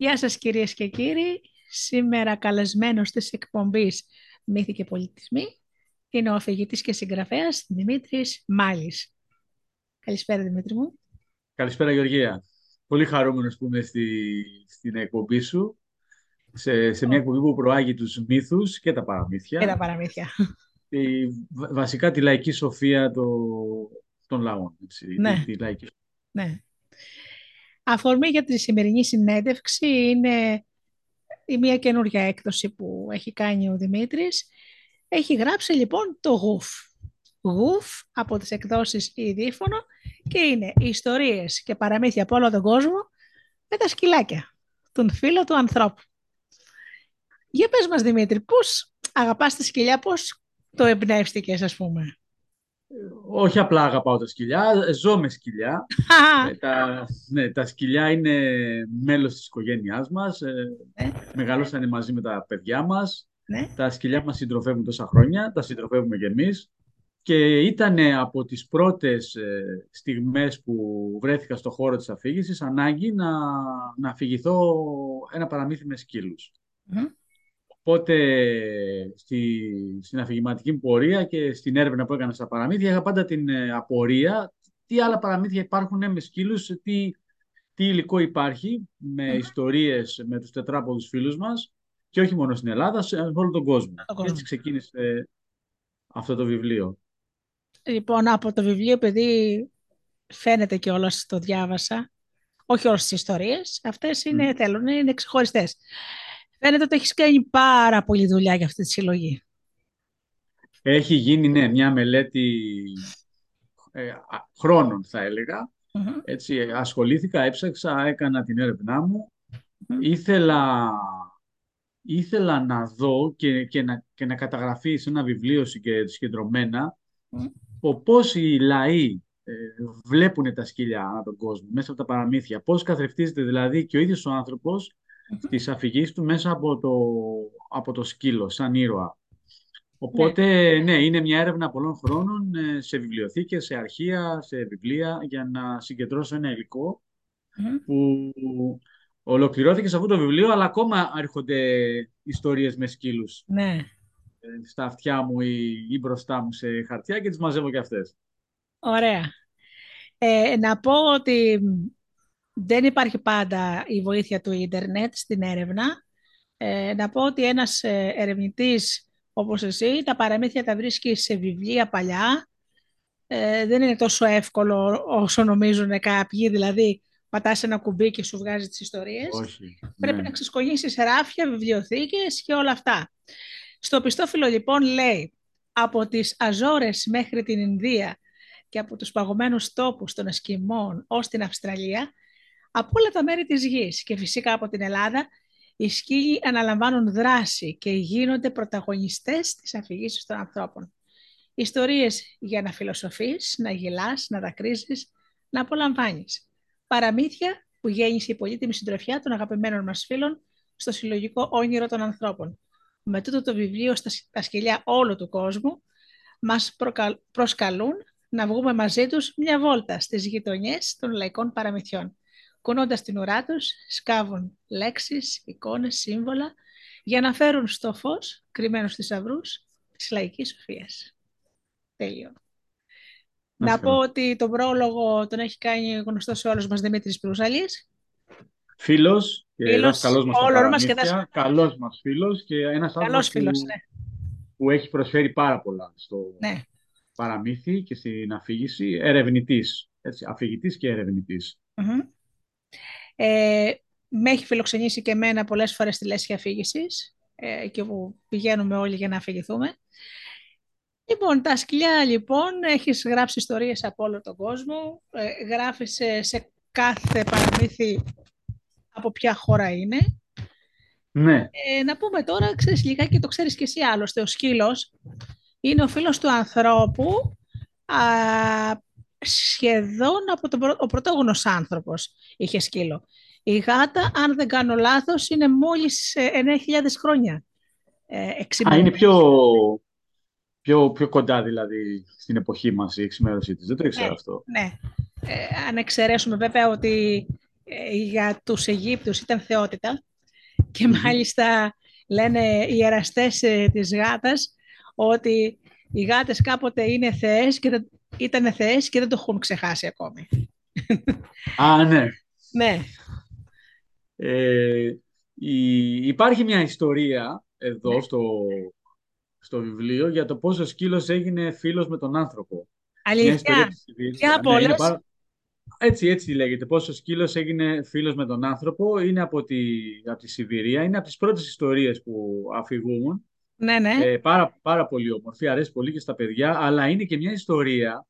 Γεια σας κυρίες και κύριοι. Σήμερα καλεσμένος της εκπομπής Μύθοι και Πολιτισμοί είναι ο αφηγητής και συγγραφέας Δημήτρης Μάλης. Καλησπέρα Δημήτρη μου. Καλησπέρα Γεωργία. Πολύ χαρούμενος που είμαι στη, στην εκπομπή σου, σε, σε μια εκπομπή που προάγει τους μύθους και τα παραμύθια. Και τα παραμύθια. Τη, βασικά τη λαϊκή σοφία το, των λαών. Έτσι, Ναι. τη, τη λαϊκή... Ναι. Αφορμή για τη σημερινή συνέντευξη είναι η μία καινούργια έκδοση που έχει κάνει ο Δημήτρης. Έχει γράψει λοιπόν το γουφ. Γουφ από τις εκδόσεις η Δίφωνο και είναι ιστορίες και παραμύθια από όλο τον κόσμο με τα σκυλάκια, τον φίλο του ανθρώπου. Για πες μας Δημήτρη, πώς αγαπάς τα σκυλιά, πώς το εμπνεύστηκες ας πούμε; Όχι απλά αγαπάω τα σκυλιά, ζω με σκυλιά. Ε, τα, ναι, τα σκυλιά είναι μέλος της οικογένειάς μας, ε, Ναι. μεγαλώσανε μαζί με τα παιδιά μας. ναι. Τα σκυλιά μας συντροφεύουν τόσα χρόνια, τα συντροφεύουμε και εμείς. Και ήταν από τις πρώτες ε, στιγμές που βρέθηκα στο χώρο της αφήγησης ανάγκη να, να αφηγηθώ ένα παραμύθι με σκύλους. Μμμ. Οπότε στη, στην αφηγηματική μου πορεία και στην έρευνα που έκανα στα παραμύθια είχα πάντα την ε, απορία τι άλλα παραμύθια υπάρχουν ε, με σκύλους, τι, τι υλικό υπάρχει με Μμμ. ιστορίες με τους τετράποδους φίλους μας και όχι μόνο στην Ελλάδα, σε όλο τον κόσμο. τον κόσμο. Έτσι ξεκίνησε αυτό το βιβλίο. Λοιπόν, από το βιβλίο, επειδή φαίνεται και όλα το διάβασα, όχι όλες τις ιστορίες, αυτές είναι, Μμ. θέλουν, είναι ξεχωριστές. Φαίνεται ότι έχεις κάνει πάρα πολλή δουλειά για αυτή τη συλλογή. Έχει γίνει, ναι, μια μελέτη ε, α- χρόνων, θα έλεγα. Μμμ. Έτσι, ασχολήθηκα, έψαξα, έκανα την έρευνά μου. Μμμ. Ήθελα, ήθελα να δω και, και, να, και να καταγραφεί σε ένα βιβλίο συγκε- συγκεντρωμένα Μμ. ο πώς οι λαοί ε, βλέπουν τα σκυλιά ανά τον κόσμο, μέσα από τα παραμύθια. Πώς καθρεφτίζεται δηλαδή και ο ίδιος ο άνθρωπος Μμμ. στις αφηγήσεις του μέσα από το, από το σκύλο, σαν ήρωα. Οπότε, ναι, είναι μια έρευνα πολλών χρόνων ε, σε βιβλιοθήκες, σε αρχεία, σε βιβλία, για να συγκεντρώσω ένα υλικό Μμμ. που ολοκληρώθηκε σε αυτό το βιβλίο, αλλά ακόμα έρχονται ιστορίες με σκύλους Ναι. ε, στα αυτιά μου ή, ή μπροστά μου σε χαρτιά και τις μαζεύω και αυτές. Ωραία. Ε, να πω ότι δεν υπάρχει πάντα η βοήθεια του ίντερνετ στην έρευνα. Ε, να πω ότι ένας ε, ερευνητής όπως εσύ, τα παραμύθια τα βρίσκει σε βιβλία παλιά. Ε, δεν είναι τόσο εύκολο όσο νομίζουν κάποιοι, δηλαδή πατάς ένα κουμπί και σου βγάζει τις ιστορίες. Όχι. Πρέπει ναι. να ξεσκογίσεις ράφια, βιβλιοθήκες και όλα αυτά. Στο πιστόφυλλο λοιπόν λέει από τις Αζόρες μέχρι την Ινδία και από τους παγωμένους τόπους των Εσκιμών ως την Αυστραλία, από όλα τα μέρη της γης και φυσικά από την Ελλάδα, οι σκύλοι αναλαμβάνουν δράση και γίνονται πρωταγωνιστές της αφηγήσεως των ανθρώπων. Ιστορίες για να φιλοσοφείς, να γελάς, να δακρύζεις, να απολαμβάνεις. Παραμύθια που γέννησε η πολύτιμη συντροφιά των αγαπημένων μας φίλων στο συλλογικό όνειρο των ανθρώπων. Με τούτο το βιβλίο στα τα σκυλιά όλου του κόσμου μας προκα... προσκαλούν να βγούμε μαζί τους μια βόλτα στις γειτονιές των λαϊκών παραμυθιών. Κουνώντας την ουρά τους, σκάβουν λέξεις, εικόνες, σύμβολα για να φέρουν στο φως, κρυμμένους θησαυρού της λαϊκής σοφίας. Τέλειο. Να Να σε πω καλά. ότι τον πρόλογο τον έχει κάνει γνωστός σε όλους μας Δημήτρης Προυσαλής. Φίλος και Φίλος, δάσκαλός μας στα όλων μας και παραμύθια, καλός μας φίλος και ένας Καλός άνθρωπος φίλος, που, ναι. που έχει προσφέρει πάρα πολλά στο ναι. παραμύθι και στην αφήγηση, ερευνητής, έτσι, αφηγητής και ερευνητής. Μμμ. Ε, με έχει φιλοξενήσει και εμένα πολλές φορές στη λέσχη αφήγησης ε, και που πηγαίνουμε όλοι για να αφηγηθούμε. Λοιπόν, τα σκυλιά λοιπόν, έχεις γράψει ιστορίες από όλο τον κόσμο, ε, γράφεις σε, σε κάθε παραμύθι από ποια χώρα είναι. Ναι, Ε, να πούμε τώρα, ξέρεις λιγάκι, το ξέρεις και εσύ άλλωστε, ο σκύλος είναι ο φίλος του ανθρώπου α, σχεδόν από τον πρω- ο πρωτόγονος άνθρωπος είχε σκύλο. Η γάτα, αν δεν κάνω λάθος, είναι μόλις ε, 9.000 χρόνια. Ε, Α, εξημερωμένη. είναι πιο, πιο, πιο κοντά δηλαδή στην εποχή μας η εξημέρωσή της. Δεν το ήξερα Ναι. αυτό. Ναι. Ε, αν εξαιρέσουμε βέβαια ότι ε, για τους Αιγύπτους ήταν θεότητα και μάλιστα λένε οι εραστές ε, της γάτας ότι οι γάτες κάποτε είναι θεές και δεν, ήταν θεές και δεν το έχουν ξεχάσει ακόμη. Α, ναι. ναι. Ε, υπάρχει μια ιστορία εδώ ναι. στο, στο βιβλίο για το πώς ο σκύλος έγινε φίλος με τον άνθρωπο. Αλήθεια. Ποια από ναι, Έτσι, έτσι λέγεται. Πώς ο σκύλος έγινε φίλος με τον άνθρωπο. Είναι από τη, από τη Σιβηρία. Είναι από τις πρώτες ιστορίες που αφηγούν. Ναι, ναι. Ε, πάρα, πάρα πολύ όμορφη. Αρέσει πολύ και στα παιδιά. Αλλά είναι και μια ιστορια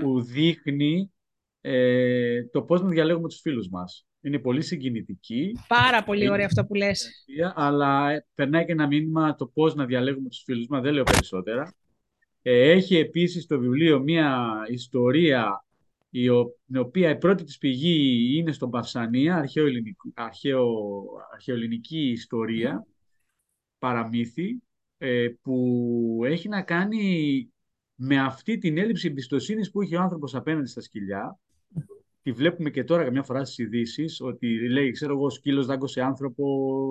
που δείχνει ε, το πώς να διαλέγουμε τους φίλους μας. Είναι πολύ συγκινητική. Πάρα πολύ ωραία αυτό που λες. Αλλά περνάει και ένα μήνυμα το πώς να διαλέγουμε τους φίλους μας. Δεν λέω περισσότερα. Ε, έχει επίσης το βιβλίο μία ιστορία η οποία η πρώτη της πηγή είναι στον Παυσανία, αρχαίο, αρχαίο, αρχαιοελληνική ιστορία, παραμύθι, ε, που έχει να κάνει με αυτή την έλλειψη εμπιστοσύνης που έχει ο άνθρωπος απέναντι στα σκυλιά τη βλέπουμε και τώρα καμιά φορά στις ειδήσεις, ότι λέει, ξέρω εγώ, σκύλος δάγκωσε άνθρωπο,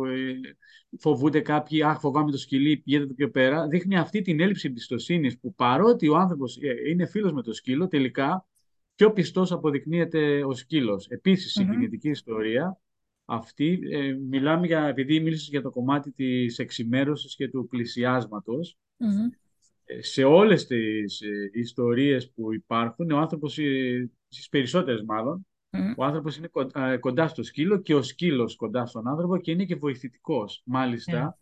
ε, φοβούνται κάποιοι, αχ, φοβάμαι το σκυλί, πηγαίνετε πιο πέρα. Δείχνει αυτή την έλλειψη εμπιστοσύνης που παρότι ο άνθρωπος ε, είναι φίλος με το σκύλο, τελικά πιο πιστός αποδεικνύεται ο σκύλος. Επίσης, συγκινητική ιστορία. Αυτή, ε, μιλάμε για, επειδή μίλησες για το κομμάτι της εξημέρωσης και του πλησιάσματος, σε όλες τις ιστορίες που υπάρχουν, ο άνθρωπος στις περισσότερες μάλλον, ο άνθρωπος είναι κοντά στο σκύλο και ο σκύλος κοντά στον άνθρωπο και είναι και βοηθητικός. Μάλιστα,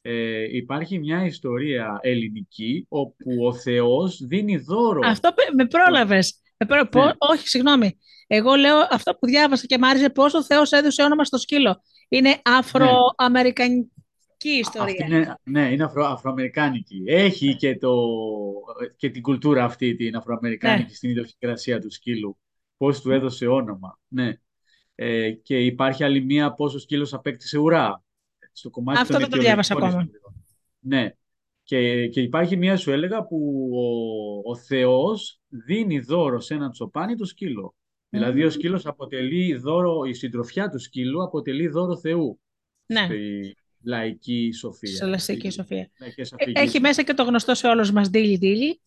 ε, υπάρχει μια ιστορία ελληνική όπου ο Θεός δίνει δώρο. Αυτό με πρόλαβες. Ναι. Όχι, συγγνώμη. Εγώ λέω αυτό που διάβασα και μ' άρεσε πώς ο Θεός έδωσε όνομα στο σκύλο. Είναι αφροαμερικανική ιστορία. Αυτή είναι, ναι, είναι αφρο, αφροαμερικάνικη. Έχει και, το, και την κουλτούρα αυτή την αφροαμερικάνικη ναι. στην ιδιοσυγκρασία του σκύλου. Πώς του έδωσε όνομα. Ναι. Ε, και υπάρχει άλλη μία πώς ο σκύλος απέκτησε ουρά. Στο κομμάτι Αυτό δεν το διάβασα ακόμα. Ναι. Και, και υπάρχει μία, σου έλεγα, που ο, ο Θεός δίνει δώρο σε έναν τσοπάνι το σκύλο. Δηλαδή ο σκύλος αποτελεί δώρο, η συντροφιά του σκύλου αποτελεί δώρο Θεού. Ναι λαϊκή σοφία. Σε λαϊκή σοφία. Ε, έχει μέσα και το γνωστό σε όλους μας Ντίλι Ντίλι,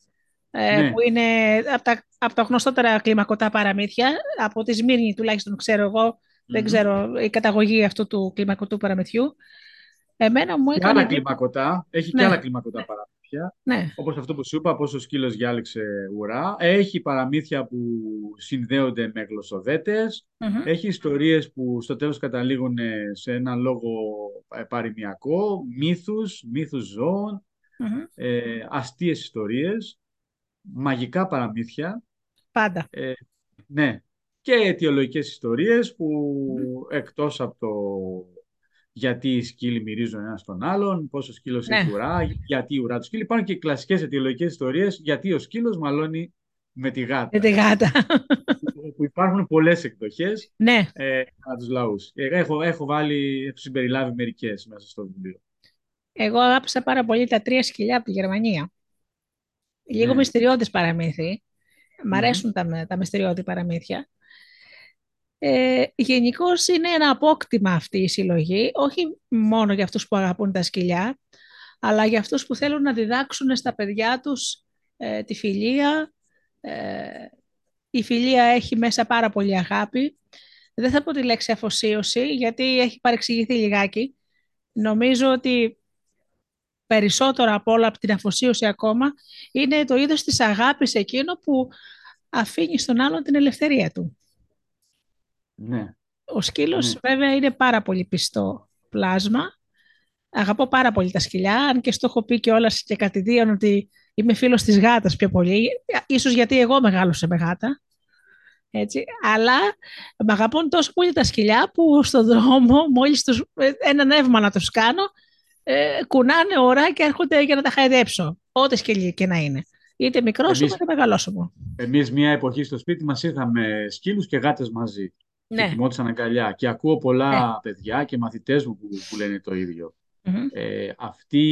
ε, ναι. που είναι από τα, από τα γνωστότερα κλιμακωτά παραμύθια. Από τη Σμύρνη τουλάχιστον ξέρω εγώ, δεν ξέρω η καταγωγή αυτού του κλιμακωτού παραμυθιού. Εμένα μου έκανε... Και άλλα κλιμακωτά, έχει ναι. και άλλα κλιμακωτά παραμύθια παραμύθια. Ναι. Όπως αυτό που σου είπα, πώς ο σκύλος διάλεξε ουρά. Έχει παραμύθια που συνδέονται με γλωσσοδετες Έχει ιστορίες που στο τέλος καταλήγουν σε ένα λόγο ε, παροιμιακό, μύθους, μύθους ζώων, mm-hmm. ε, αστείες ιστορίες, μαγικά παραμύθια. Πάντα. Ε, ναι. Και αιτιολογικές ιστορίες που εκτός από το γιατί οι σκύλοι μυρίζουν ένα στον άλλον, πόσο σκύλος ναι. έχει ουρά, γιατί ουρά του σκύλου. Υπάρχουν και κλασικές αιτιολογικές ιστορίες γιατί ο σκύλος μαλώνει με τη γάτα. Με τη γάτα. που υπάρχουν πολλές εκδοχές ναι. ε, από τους λαούς. Ε, έχω, έχω, βάλει, έχω συμπεριλάβει μερικές μέσα στο βιβλίο. Εγώ αγάπησα πάρα πολύ τα τρία σκυλιά από τη Γερμανία. Λίγο ναι. μυστηριώδη παραμύθι. Μ' αρέσουν τα, τα μυστηριώδη παραμύθια. Ε, Γενικώς είναι ένα απόκτημα αυτή η συλλογή, όχι μόνο για αυτούς που αγαπούν τα σκυλιά, αλλά για αυτούς που θέλουν να διδάξουν στα παιδιά τους ε, τη φιλία. Ε, η φιλία έχει μέσα πάρα πολύ αγάπη. Δεν θα πω τη λέξη αφοσίωση, γιατί έχει παρεξηγηθεί λιγάκι. Νομίζω ότι περισσότερο από όλα από την αφοσίωση ακόμα είναι το είδος της αγάπης εκείνο που αφήνει στον άλλον την ελευθερία του. Ναι. Ο σκύλος ναι. βέβαια είναι πάρα πολύ πιστό πλάσμα. Αγαπώ πάρα πολύ τα σκυλιά, αν και στο έχω πει και όλα και κατηδίαν ότι είμαι φίλος της γάτας πιο πολύ. Ίσως γιατί εγώ μεγάλωσα με γάτα. Έτσι. Αλλά με αγαπούν τόσο πολύ τα σκυλιά που στον δρόμο μόλις τους, ένα νεύμα να τους κάνω ε, κουνάνε ώρα και έρχονται για να τα χαϊδέψω. Ό,τι σκυλί και να είναι. Είτε μικρός είτε μεγάλο μου. Εμείς μια εποχή στο σπίτι μας είχαμε σκύλους και γάτες μαζί ναι. και κοιμόντουσαν αγκαλιά. Και ακούω πολλά ναι. παιδιά και μαθητές μου που, που λένε το ιδιο Ε, αυτή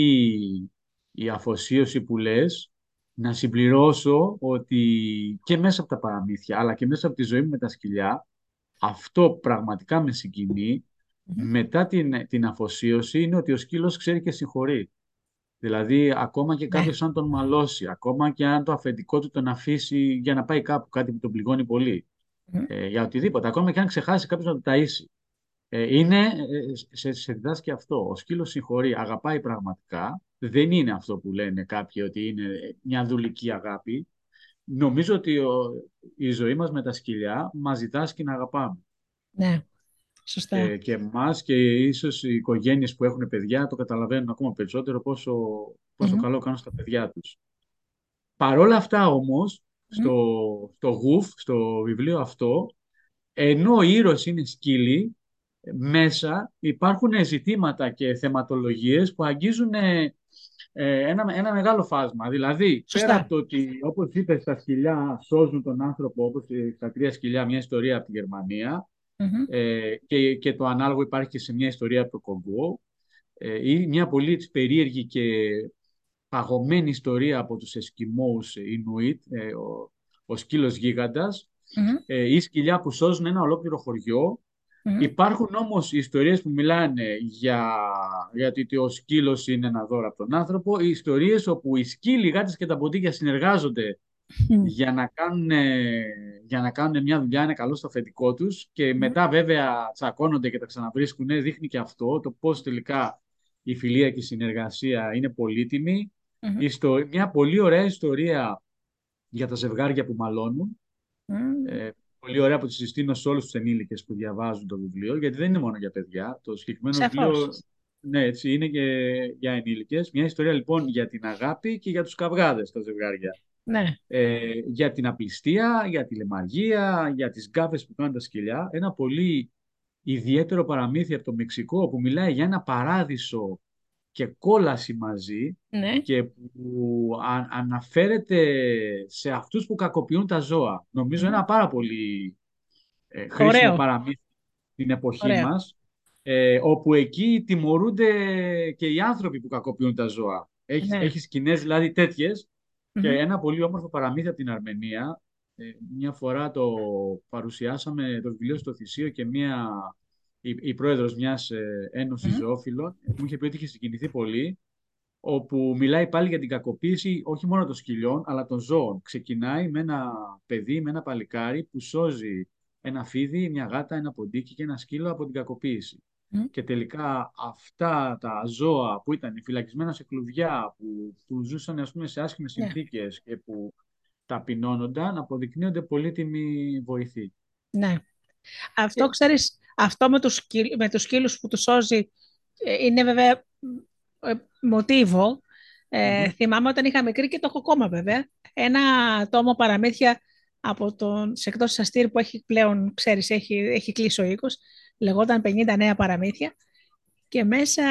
η αφοσίωση που λες, να συμπληρώσω ότι και μέσα από τα παραμύθια, αλλά και μέσα από τη ζωή μου με τα σκυλιά, αυτό πραγματικά με συγκινεί μετά την, την αφοσίωση είναι ότι ο σκύλος ξέρει και συγχωρεί. Δηλαδή, ακόμα και κάποιος ναι. αν τον μαλώσει, ακόμα και αν το αφεντικό του τον αφήσει για να πάει κάπου, κάτι που τον πληγώνει πολύ, ε, για οτιδήποτε, ακόμα και αν ξεχάσει κάποιος να το ταΐσει. Ε, είναι, ε, σε, σε διδάσκει αυτό. Ο σκύλος συγχωρεί, αγαπάει πραγματικά. Δεν είναι αυτό που λένε κάποιοι ότι είναι μια δουλική αγάπη. Νομίζω ότι η ζωή μας με τα σκυλιά μας διδάσκει να αγαπάμε. Ναι. Σωστά. Ε, και εμάς και ίσως οι οικογένειες που έχουν παιδιά το καταλαβαίνουν ακόμα περισσότερο πόσο, καλό κάνουν στα παιδιά τους. Παρόλα αυτά όμως, στο, στο γουφ, στο βιβλίο αυτό, ενώ ο ήρωας είναι σκύλι, μέσα υπάρχουν ζητήματα και θεματολογίες που αγγίζουν ε, ένα, ένα μεγάλο φάσμα. Δηλαδή, Σωστά. πέρα από το ότι, όπως είπες, τα σκυλιά σώζουν τον άνθρωπο, όπως στα τρία σκυλιά, μια ιστορία από τη γερμανια ε, και, και το ανάλογο υπάρχει και σε μια ιστορία από το Κογκό, ε, ή μια πολύ περίεργη και παγωμένη ιστορία από τους Εσκιμώους Ινουίτ, ε, ο, ο σκύλος γίγαντας, ε, ή σκυλιά που σώζουν ένα ολόκληρο χωριό, Υπάρχουν όμως ιστορίες που μιλάνε για, για ότι ο σκύλος είναι ένα δώρο από τον άνθρωπο, οι ιστορίες όπου οι σκύλοι, οι γάτες και τα ποντίκια συνεργάζονται για, να κάνουν, για να κάνουν μια δουλειά, είναι καλό στο αφεντικό τους. Και μετά βέβαια τσακώνονται και τα ξαναβρίσκουν, δείχνει και αυτό, το πώς τελικά η φιλία και η συνεργασία είναι πολύτιμη. Μια πολύ ωραία ιστορία για τα ζευγάρια που μαλώνουν, ε, πολύ ωραία που τη συστήνω σε όλους τους ενήλικες που διαβάζουν το βιβλίο, γιατί δεν είναι μόνο για παιδιά. Το συγκεκριμένο βιβλίο ναι, έτσι, είναι και για ενήλικες. Μια ιστορία λοιπόν για την αγάπη και για τους καυγάδες τα ζευγάρια. Ναι. Ε, για την απληστία, για τη λεμαργία, για τις γκάφες που κάνουν τα σκυλιά. Ένα πολύ ιδιαίτερο παραμύθι από το Μεξικό που μιλάει για ένα παράδεισο και κόλαση μαζί ναι. και που αναφέρεται σε αυτούς που κακοποιούν τα ζώα. Νομίζω ένα πάρα πολύ ε, χρήσιμο παραμύθι στην εποχή Ωραίο. μας, ε, όπου εκεί τιμωρούνται και οι άνθρωποι που κακοποιούν τα ζώα. Έχεις, ναι. έχεις σκηνές δηλαδή και ένα πολύ όμορφο παραμύθι από την Αρμενία. Ε, μια φορά το παρουσιάσαμε το βιβλίο στο Θησίο και μια η, η πρόεδρος μιας ε, ένωσης mm. ζωόφιλων, μου είχε πει ότι είχε συγκινηθεί πολύ, όπου μιλάει πάλι για την κακοποίηση όχι μόνο των σκυλιών, αλλά των ζώων. Ξεκινάει με ένα παιδί, με ένα παλικάρι που σώζει ένα φίδι, μια γάτα, ένα ποντίκι και ένα σκύλο από την κακοποίηση. Και τελικά αυτά τα ζώα που ήταν φυλακισμένα σε κλουβιά, που, που ζούσαν ας πούμε, σε άσχημες yeah. Ναι. συνθήκες και που ταπεινώνονταν, αποδεικνύονται πολύτιμη βοηθή. Ναι. Αυτό, και... ξέρεις, αυτό με τους, σκύλ, με τους σκύλους που τους σώζει ε, είναι βέβαια ε, μοτίβο. Ε, Θυμάμαι όταν είχα μικρή και το έχω ακόμα βέβαια. Ένα τόμο παραμύθια από τον σε εκτός αστήρ που έχει πλέον, ξέρεις, έχει, έχει κλείσει ο οίκος. Λεγόταν 50 νέα παραμύθια. Και μέσα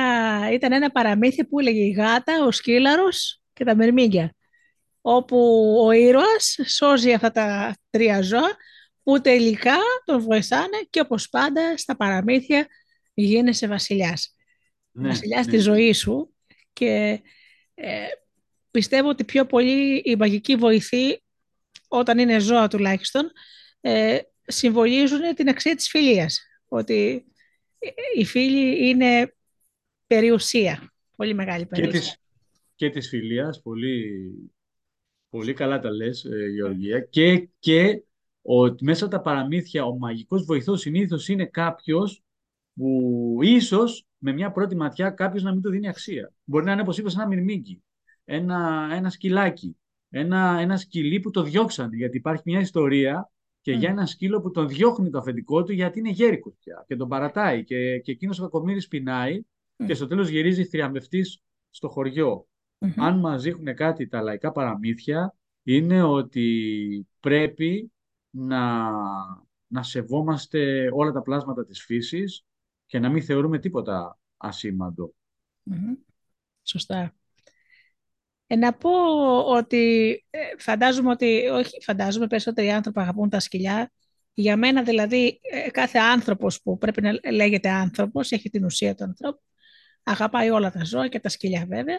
ήταν ένα παραμύθι που έλεγε η γάτα, ο σκύλαρος και τα μερμήγκια. Όπου ο ήρωας σώζει αυτά τα τρία ζώα που τελικά τον βοηθάνε και όπως πάντα στα παραμύθια γίνεσαι βασιλιάς. Ναι, βασιλιάς ναι. της ζωής σου και ε, πιστεύω ότι πιο πολύ η μαγική βοηθή όταν είναι ζώα τουλάχιστον ε, συμβολίζουν την αξία της φιλίας. Ότι οι φίλοι είναι περιουσία, πολύ μεγάλη περιουσία. Και της, και της φιλίας, πολύ, πολύ καλά τα λες ε, Γεωργία, και, και ότι μέσα από τα παραμύθια ο μαγικός βοηθός συνήθως είναι κάποιος που ίσως με μια πρώτη ματιά κάποιος να μην του δίνει αξία. Μπορεί να είναι όπως είπες ένα μυρμήγκι, ένα, ένα σκυλάκι, ένα, ένα σκυλί που το διώξανε γιατί υπάρχει μια ιστορία και για ένα σκύλο που τον διώχνει το αφεντικό του γιατί είναι γέρικος πια και τον παρατάει και, και εκείνος ο κακομύρης πεινάει και στο τέλος γυρίζει θριαμβευτής στο χωριο Αν μας δείχνουν κάτι τα λαϊκά παραμύθια είναι ότι πρέπει να, να σεβόμαστε όλα τα πλάσματα της φύσης και να μην θεωρούμε τίποτα Σωστά. Ε, να πω ότι ε, φαντάζομαι ότι, όχι φαντάζομαι, περισσότεροι άνθρωποι αγαπούν τα σκυλιά. Για μένα δηλαδή ε, κάθε άνθρωπος που πρέπει να λέγεται άνθρωπος, έχει την ουσία του ανθρώπου, αγαπάει όλα τα ζώα και τα σκυλιά βέβαια,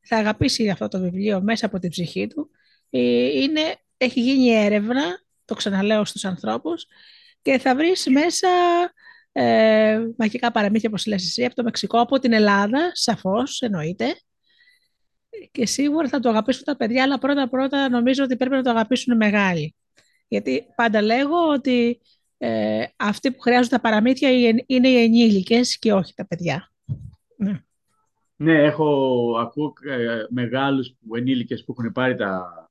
θα αγαπήσει αυτό το βιβλίο μέσα από την ψυχή του. Ε, είναι, έχει γίνει έρευνα το ξαναλέω στους ανθρώπους, και θα βρεις μέσα ε, μαγικά παραμύθια, όπως λες εσύ, από το Μεξικό, από την Ελλάδα, σαφώς, εννοείται. Και σίγουρα θα το αγαπήσουν τα παιδιά, αλλά πρώτα-πρώτα νομίζω ότι πρέπει να το αγαπήσουν μεγάλοι. Γιατί πάντα λέγω ότι ε, αυτοί που χρειάζονται τα παραμύθια είναι οι ενήλικες και όχι τα παιδιά. Ναι, ναι έχω ακούω ε, μεγάλους που, ενήλικες που έχουν πάρει τα,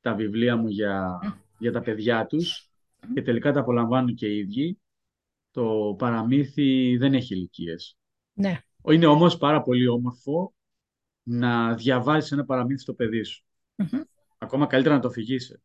τα βιβλία μου για, για τα παιδιά τους και τελικά τα απολαμβάνουν και οι ίδιοι. Το παραμύθι δεν έχει ηλικίες. Ναι. Είναι όμως πάρα πολύ όμορφο να διαβάζεις ένα παραμύθι στο παιδί σου. Ακόμα καλύτερα να το αφηγήσει.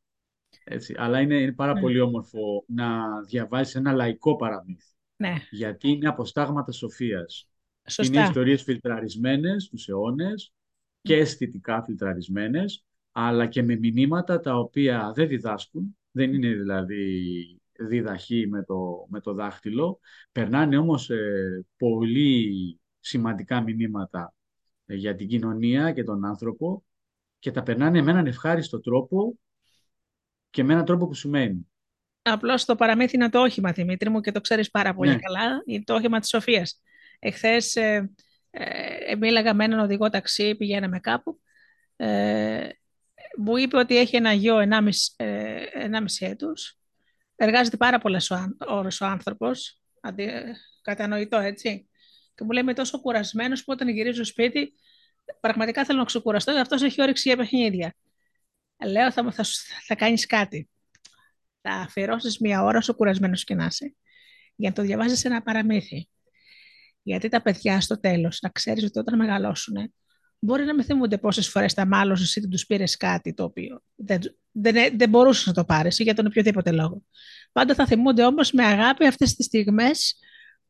Έτσι. Αλλά είναι, είναι πάρα ναι. πολύ όμορφο να διαβάζεις ένα λαϊκό παραμύθι. Ναι. Γιατί είναι αποστάγματα σοφίας. Σωστά. Είναι ιστορίες φιλτραρισμένες τους αιώνες και αισθητικά φιλτραρισμένες, αλλά και με μηνύματα τα οποία δεν διδάσκουν. Δεν είναι δηλαδή διδαχή με το, με το δάχτυλο. Περνάνε όμως ε, πολύ σημαντικά μηνύματα ε, για την κοινωνία και τον άνθρωπο και τα περνάνε με έναν ευχάριστο τρόπο και με έναν τρόπο που σου μένει. Απλώς το παραμύθι είναι το όχημα, Δημήτρη μου, και το ξέρεις πάρα πολύ ναι. καλά. Είναι το όχημα της Σοφίας. Εχθές ε, ε, μίλαγα με έναν οδηγό ταξί, πηγαίναμε κάπου. Ε, μου είπε ότι έχει ένα γιο 1,5 ε, έτους. Εργάζεται πάρα πολλές ώρες ο άνθρωπος. Κατανοητό, έτσι. Και μου λέει είμαι τόσο κουρασμένος που όταν γυρίζω στο σπίτι, πραγματικά θέλω να ξεκουραστώ. Αυτός έχει όρεξη για παιχνίδια λέω θα, θα, θα κάνεις κάτι. Θα αφιερώσεις μία ώρα όσο κουρασμένος και να είσαι, για να το διαβάζεις ένα παραμύθι. Γιατί τα παιδιά στο τέλος, να ξέρεις ότι όταν μεγαλώσουν, μπορεί να με θυμούνται πόσες φορές τα μάλωσες ή τους πήρες κάτι το οποίο δεν, δεν, δεν μπορούσες να το πάρεις ή για τον οποιοδήποτε λόγο. Πάντα θα θυμούνται όμως με αγάπη αυτές τις στιγμές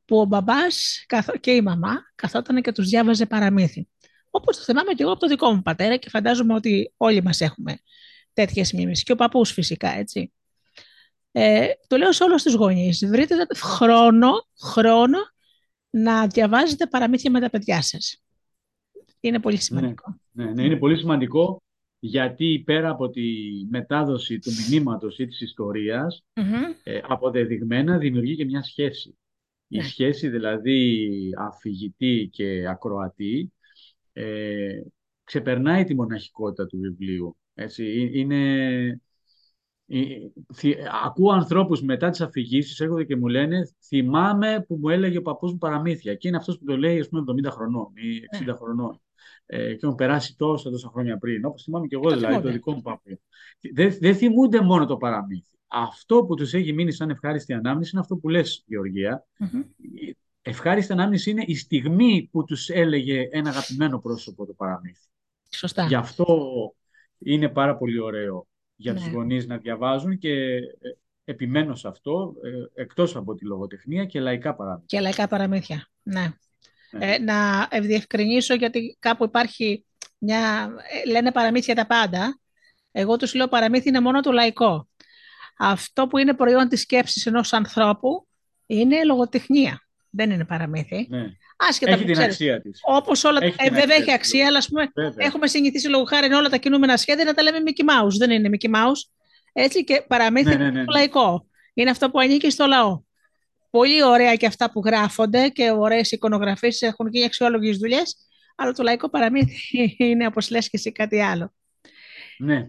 που ο μπαμπάς και η μαμά καθόταν και τους διάβαζε παραμύθι. Όπως το θυμάμαι και εγώ από το δικό μου πατέρα και φαντάζομαι ότι όλοι μας έχουμε τέτοιες μνήμες. Και ο παππούς φυσικά, έτσι. Ε, το λέω σε όλους τους γονείς. Βρείτε χρόνο, χρόνο να διαβάζετε παραμύθια με τα παιδιά σας. Είναι πολύ σημαντικό. Ναι, ναι, ναι είναι πολύ σημαντικό γιατί πέρα από τη μετάδοση του μηνύματος ή της ιστορίας, ε, αποδεδειγμένα δημιουργεί και μια σχέση. Η ναι. σχέση δηλαδή αφηγητή και ακροατή ε, ξεπερνάει τη μοναχικότητα του βιβλίου. Έτσι, είναι... Ακούω ανθρώπους μετά τις αφηγήσεις, έρχονται και μου λένε θυμάμαι που μου έλεγε ο παππούς μου παραμύθια και είναι αυτός που το λέει ας πούμε 70 χρονών ή 60 ναι. χρονών ε, και έχουν περάσει τόσα τόσα χρόνια πριν, όπως θυμάμαι και εγώ δηλαδή το δικό μου παππού. Δεν, δεν θυμούνται μόνο το παραμύθι. Αυτό που τους έχει μείνει σαν ευχάριστη ανάμνηση είναι αυτό που λες, Γεωργία. Mm-hmm. Ευχάριστη ανάμνηση είναι η στιγμή που τους έλεγε ένα αγαπημένο πρόσωπο το παραμύθι. Σωστά. Γι' αυτό είναι πάρα πολύ ωραίο για ναι. τους γονείς να διαβάζουν και ε, επιμένω σε αυτό, ε, εκτός από τη λογοτεχνία και λαϊκά παραμύθια. Και λαϊκά παραμύθια, ναι. Ναι. Ε, να ευδιευκρινίσω γιατί κάπου υπάρχει μια... Ε, λένε παραμύθια τα πάντα. Εγώ τους λέω παραμύθι είναι μόνο το λαϊκό. Αυτό που είναι προϊόν της σκέψης ενός ανθρώπου είναι λογοτεχνία. Δεν είναι παραμύθι. Ναι. Άσχετα έχει την αξία της. Όπως όλα. Έχει ε, βέβαια έχει αξία, αλλά πούμε, έχουμε συνηθίσει λόγω χάρη όλα τα κινούμενα σχέδια να τα λέμε Mickey Mouse. Δεν είναι Mickey Mouse. Έτσι και παραμύθι ναι, ναι, ναι. λαϊκό. Είναι αυτό που ανήκει στο λαό. Πολύ ωραία και αυτά που γράφονται και ωραίες εικονογραφίε έχουν γίνει αξιόλογες δουλειές. Αλλά το λαϊκό παραμύθι είναι, όπως λες και εσύ, κάτι άλλο. Ναι.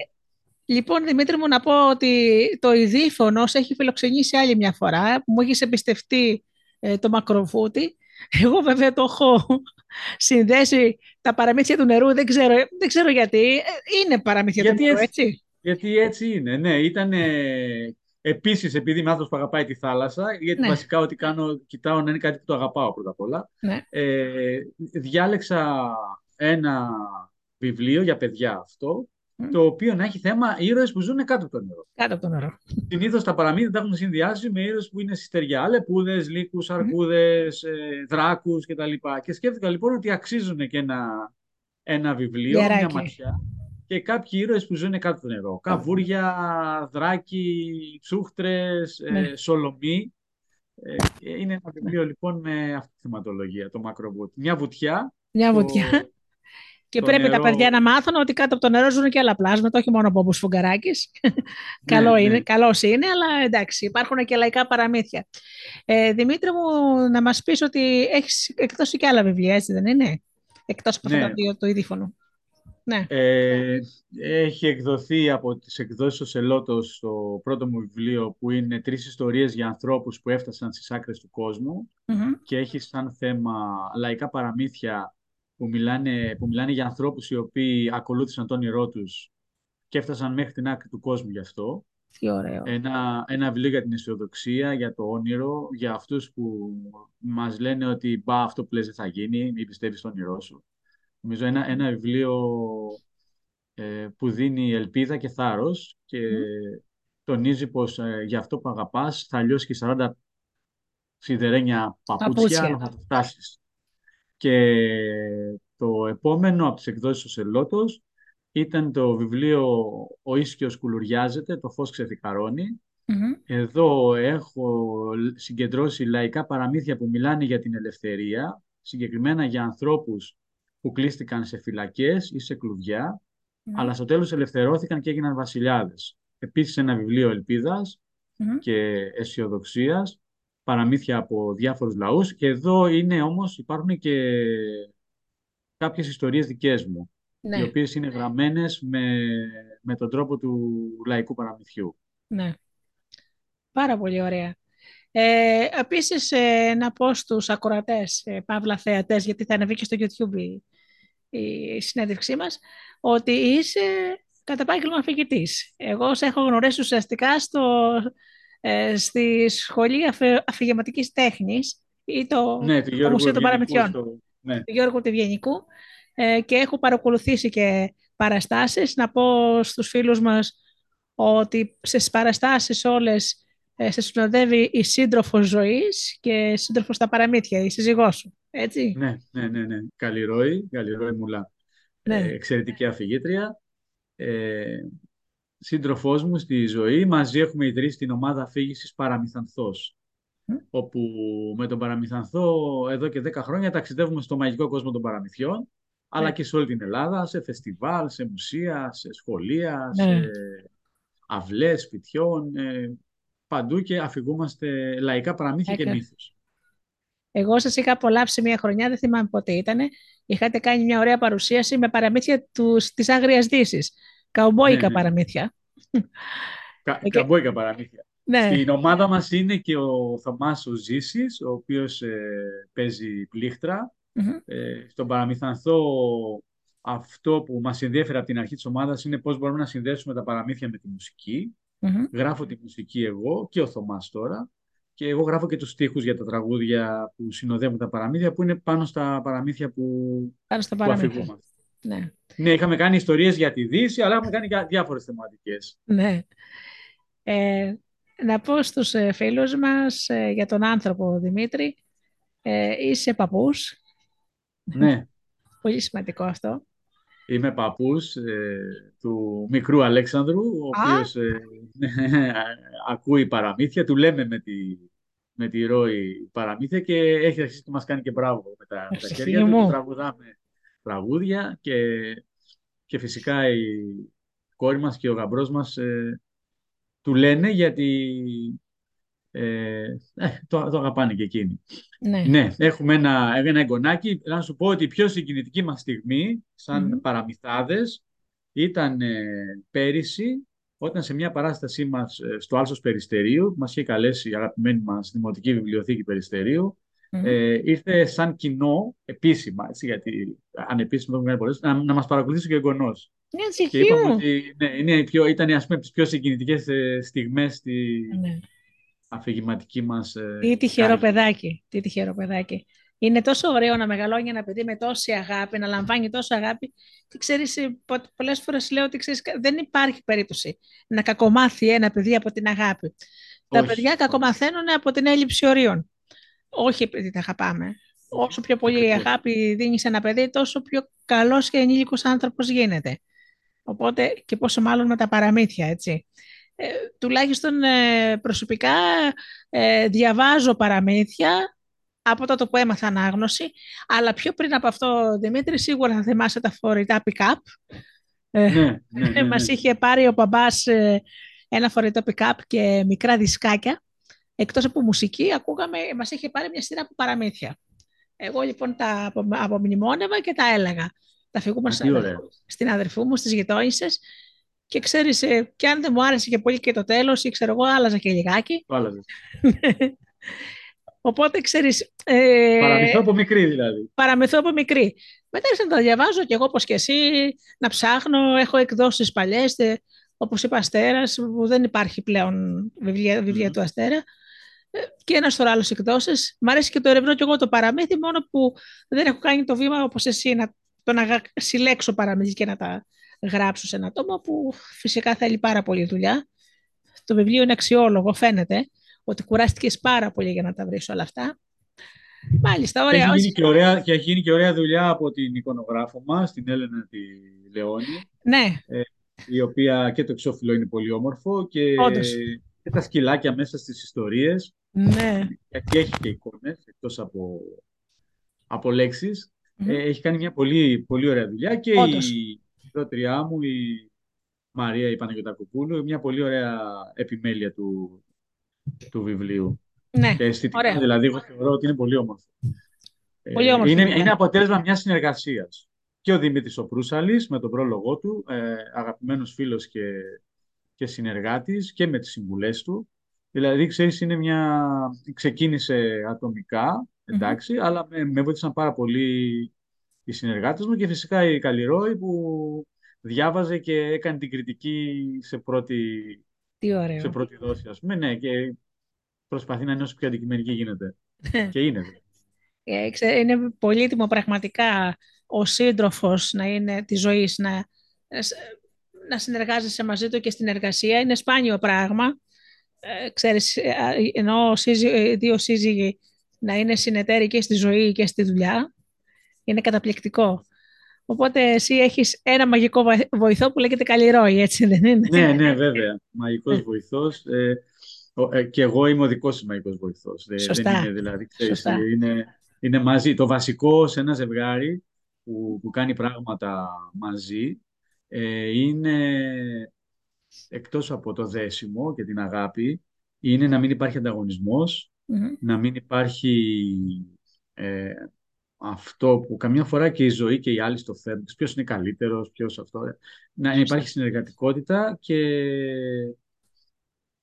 Λοιπόν, Δημήτρη μου, να πω ότι το Ιδίφωνο έχει φιλοξενήσει άλλη μια φορά. Μου έχεις εμπιστευτεί ε, το μακροβούτι εγώ βέβαια το έχω συνδέσει τα παραμύθια του νερού, δεν ξέρω, δεν ξέρω γιατί. Ε, είναι παραμύθια γιατί του νερού, έτσι. Γιατί έτσι είναι, ναι. Ήταν επίσης επειδή είμαι άνθρωπος που αγαπάει τη θάλασσα, γιατί ναι. βασικά ό,τι κάνω, κοιτάω να είναι κάτι που το αγαπάω πρώτα απ' όλα. Ναι. Ε, διάλεξα ένα βιβλίο για παιδιά αυτό, το οποίο να έχει θέμα ήρωες που ζουν κάτω από το νερό. Κάτω από το νερό. Συνήθως τα παραμύθια τα έχουν συνδυάσει με ήρωες που είναι στη στεριά. Λεπούδε, λύκου, αρκούδες, ε, δράκους κτλ. Και σκέφτηκα λοιπόν ότι αξίζουν και ένα, ένα βιβλίο, μια ματιά. Και κάποιοι ήρωες που ζουν κάτω από το νερό. Καβούρια, δράκοι, τσούχτρε, ε, ναι. σολομοί. Ε, είναι ένα βιβλίο λοιπόν με αυτή τη θεματολογία, το Μακροβούτ. Μια βουτιά. Μια βουτιά Και πρέπει τα παιδιά να μάθουν ότι κάτω από το νερό ζουν και άλλα πλάσματα, όχι μόνο από Φουγκαράκη. Καλό ναι, είναι, ναι. καλός είναι, αλλά εντάξει, υπάρχουν και λαϊκά παραμύθια. Ε, Δημήτρη μου, να μας πεις ότι έχεις εκδώσει και άλλα βιβλία, έτσι δεν είναι, εκτός από ναι. αυτό το ειδήφωνο. Ναι. Ε, έχει εκδοθεί από τις εκδόσεις ο Σελότος το πρώτο μου βιβλίο που είναι τρεις ιστορίες για ανθρώπους που έφτασαν στις άκρες του κόσμου και έχει σαν θέμα λαϊκά παραμύθια που μιλάνε, που μιλάνε για ανθρώπους οι οποίοι ακολούθησαν τον όνειρό τους και έφτασαν μέχρι την άκρη του κόσμου γι' αυτό. Τι ωραίο. Ένα, ένα βιβλίο για την αισιοδοξία, για το όνειρο, για αυτούς που μας λένε ότι μπα αυτό που λες δεν θα γίνει, μην πιστεύεις στον όνειρό σου. Νομίζω ένα, ένα βιβλίο ε, που δίνει ελπίδα και θάρρος και τονίζει πως ε, για αυτό που αγαπάς θα λιώσεις και 40 σιδερένια παπούτσια, αλλά θα το φτάσεις. Και το επόμενο από τις εκδόσεις ο Σελότος ήταν το βιβλίο «Ο ίσκιος κουλουριάζεται, το φως Εδώ έχω συγκεντρώσει λαϊκά παραμύθια που μιλάνε για την ελευθερία, συγκεκριμένα για ανθρώπους που κλείστηκαν σε φυλακές ή σε κλουβιά, αλλά στο τέλος ελευθερώθηκαν και έγιναν βασιλιάδες. Επίσης ένα βιβλίο και αισιοδοξίας, παραμύθια από διάφορους λαούς και εδώ είναι όμως, υπάρχουν και κάποιες ιστορίες δικές μου, ναι. οι οποίες είναι γραμμένες με, με τον τρόπο του λαϊκού παραμυθιού. Ναι. Πάρα πολύ ωραία. Ε, Επίσης, ε, να πω στους ακροατές, ε, παύλα θεατέ, γιατί θα ανεβεί και στο YouTube η, η συνέντευξή μας, ότι είσαι κατά επάγγελμα φοιτητής. Εγώ σε έχω γνωρίσει ουσιαστικά στο, ε, στη Σχολή Αφε, Αφηγηματικής Τέχνης ή το, ναι, το Μουσείο των Παραμυθιών, στο... ναι. του Γιώργου Τιβιενικού ε, και έχω παρακολουθήσει και παραστάσεις. Να πω στους φίλους μας ότι σε παραστάσεις όλες ε, σε συνοδεύει η σύντροφος ζωής και σύντροφος στα παραμύθια, η σύζυγός σου. Έτσι. Ναι, ναι, ναι. ναι. Καλή ροή, καλή ροή μουλά. Ναι. Ε, εξαιρετική αφηγήτρια. Ε, σύντροφός μου στη ζωή, μαζί έχουμε ιδρύσει την ομάδα αφήγησης Παραμυθανθός. Όπου με τον Παραμυθανθό εδώ και 10 χρόνια ταξιδεύουμε στο μαγικό κόσμο των παραμυθιών, αλλά ναι. και σε όλη την Ελλάδα, σε φεστιβάλ, σε μουσεία, σε σχολεία, ναι. σε αυλές σπιτιών, ε, παντού και αφηγούμαστε λαϊκά παραμύθια και μύθους. Εγώ σας είχα απολαύσει μια χρονιά, δεν θυμάμαι πότε ήταν. Είχατε κάνει μια ωραία παρουσίαση με παραμύθια τους, της Άγριας Δύσης. Καουμπόικα ναι, ναι. παραμύθια. Κα, Καουμπόικα παραμύθια. Ναι. Στην ομάδα μας είναι και ο Θωμάς ο Ζήσης, ο οποίος ε, παίζει Ε, στον παραμυθανθό αυτό που μας ενδιαφέρει από την αρχή της ομάδας είναι πώς μπορούμε να συνδέσουμε τα παραμύθια με τη μουσική. Γράφω τη μουσική εγώ και ο Θωμάς τώρα. Και εγώ γράφω και τους στίχους για τα τραγούδια που συνοδεύουν τα παραμύθια, που είναι πάνω στα παραμύθια που, πάνω στα παραμύθια. Ναι. ναι, είχαμε κάνει ιστορίες για τη Δύση, αλλά έχουμε κάνει και διάφορες θεματικές. Ναι. Ε, να πω στους ε, φίλους μας ε, για τον άνθρωπο, Δημήτρη, ε, είσαι παππούς. Ναι. Πολύ σημαντικό αυτό. Είμαι παππούς ε, του μικρού Αλέξανδρου, ο οποίος ε, ακούει παραμύθια, του λέμε με τη, με τη ροή παραμύθια και έχει αρχίσει και μας κάνει και μπράβο με τα, τα χέρια του. Τραγουδάμε τραγούδια και, και φυσικά η κόρη μας και ο γαμπρός μας ε, του λένε γιατί ε, ε, το, το αγαπάνε και εκείνοι. Ναι. ναι, έχουμε ένα, ένα εγγονάκι. Να σου πω ότι η πιο συγκινητική μας στιγμή, σαν mm. παραμυθάδες, ήταν ε, πέρυσι, όταν σε μια παράστασή μας ε, στο Άλσος Περιστερίου, μας είχε καλέσει η αγαπημένη μας Δημοτική Βιβλιοθήκη Περιστερίου, ε, ήρθε σαν κοινό, επίσημα, έτσι, γιατί ανεπίσημα το έχουν πολλές, να, να μας παρακολουθήσει και ο εγγονός. Ναι, και είπαμε ότι ναι, είναι πιο, ήταν ας πούμε, τις πιο συγκινητικές στιγμές στη, ναι αφηγηματική μας... Ε, τι τυχερό παιδάκι, τι τυχερό παιδάκι. Είναι τόσο ωραίο να μεγαλώνει ένα παιδί με τόση αγάπη, να λαμβάνει τόσο αγάπη. Και ξέρεις, ε, πολλές φορές λέω ότι ξέρεις, δεν υπάρχει περίπτωση να κακομάθει ένα παιδί από την αγάπη. Τα παιδιά κακομαθαίνουν από την έλλειψη ορίων. Όχι επειδή τα αγαπάμε. Όσο πιο πολύ αγάπη δίνεις σε ένα παιδί, τόσο πιο καλός και ενήλικος άνθρωπος γίνεται. Οπότε και πόσο μάλλον με τα παραμύθια, έτσι. Ε, τουλάχιστον ε, προσωπικά ε, διαβάζω παραμύθια από τότε που έμαθα ανάγνωση, αλλά πιο πριν από αυτό, Δημήτρη, σίγουρα θα θυμάσαι τα φορητά pick-up. Ναι, ναι, ναι, ναι. Μας είχε πάρει ο μπαμπάς ε, ένα φορητό pick-up και μικρά δισκάκια. Εκτός από μουσική, ακούγαμε, μας είχε πάρει μια σειρά από παραμύθια. Εγώ λοιπόν τα απο- απομνημόνευα και τα έλεγα. Τα φυγούμε Α, στην, τι αδερφού, ωραία. στην αδερφού μου, στις γειτόνισσες. Και ξέρεις, ε, και αν δεν μου άρεσε και πολύ και το τέλος, ή ξέρω εγώ, άλλαζα και λιγάκι. Το άλλαζες. Οπότε, ξέρεις, ε, Παραμυθό από μικρή δηλαδή. παραμυθώ από μικρή. Μετά άρχισα να τα διαβάζω και εγώ όπως και εσύ, να ψάχνω. Έχω εκδόσεις παλιές, τε- όπως είπα Αστέρας, που δεν υπάρχει πλέον βιβλία, βιβλία Μμμ. του Αστέρα. Ε, Και ένας σωρό άλλες εκδόσεις. Μ' αρέσει και το ερευνώ και εγώ το παραμύθι, μόνο που δεν έχω κάνει το βήμα όπως εσύ, να, το να γα- συλλέξω παραμύθι και να τα γράψω σε ένα τόμο, που φυσικά θέλει πάρα πολύ δουλειά. Το βιβλίο είναι αξιόλογο, φαίνεται ότι κουράστηκες πάρα πολύ για να τα βρεις όλα αυτά. Μάλιστα, Και ωραία. έχει, όχι- γίνει και ωραία, και έχει γίνει και ωραία δουλειά από την εικονογράφο μας, την Έλενα τη Λεόνη, Ναι, η οποία και το εξώφυλλο είναι πολύ όμορφο και, Όντως. και τα σκυλάκια μέσα στις ιστορίες. ναι. Και έχει και εικόνες, εκτός από, από λέξεις. Μμμ. Ε, έχει κάνει μια πολύ, πολύ ωραία δουλειά και Όντως. η δότριά μου, η Μαρία η Παναγιωτακοπούλου, μια πολύ ωραία επιμέλεια του, του βιβλίου. Ναι, Και αισθητικά ωραία. δηλαδή, εγώ θεωρώ ότι είναι πολύ όμορφο. Ε, Πολύ όμορφη είναι, δουλειά. είναι αποτέλεσμα μιας συνεργασίας. Και ο Δημήτρης ο Προύσαλης με τον πρόλογό του, ε, αγαπημένος φίλος και, και συνεργάτης και με τις συμβουλές του. Δηλαδή, ξέρεις, είναι μια... ξεκίνησε ατομικά, εντάξει, αλλά με, με βοήθησαν πάρα πολύ οι συνεργάτες μου και φυσικά η Καλλιρόη που διάβαζε και έκανε την κριτική σε πρώτη, Τι σε ωραίο. πρώτη δόση, ας πούμε, ναι, και προσπαθεί να είναι όσο πιο αντικειμενική γίνεται. Και είναι. δηλαδή. Ε, ξέ- είναι πολύτιμο πραγματικά ο σύντροφος να είναι τη ζωή να, να συνεργάζεσαι μαζί του και στην εργασία. Είναι σπάνιο πράγμα. Ε, ξέρεις, ε, α, ενώ σύζυ- ε, δύο σύζυγοι να είναι συνεταίροι και στη ζωή και στη δουλειά, είναι καταπληκτικό. Οπότε εσύ έχεις ένα μαγικό βοη- βοηθό που λέγεται Καλλιρόη, έτσι δεν είναι; Ναι, ναι, βέβαια. Μαγικός βοηθός. Ε, ο- ε, και εγώ είμαι ο δικός σου μαγικός βοηθός. Ε, Σωστά. δεν είναι, δηλαδή, ξέρεις, Σωστά. ε, είναι, είναι μαζί. Το βασικό σε ένα ζευγάρι που, που κάνει πράγματα μαζί ε, είναι, εκτός από το δέσιμο και την αγάπη, είναι να μην υπάρχει ανταγωνισμός, Μμμ. να μην υπάρχει ε, αυτό που καμιά φορά και η ζωή και οι άλλοι στο θέμα, ποιος είναι καλύτερος, ποιος αυτό, ε, να υπάρχει συνεργατικότητα και,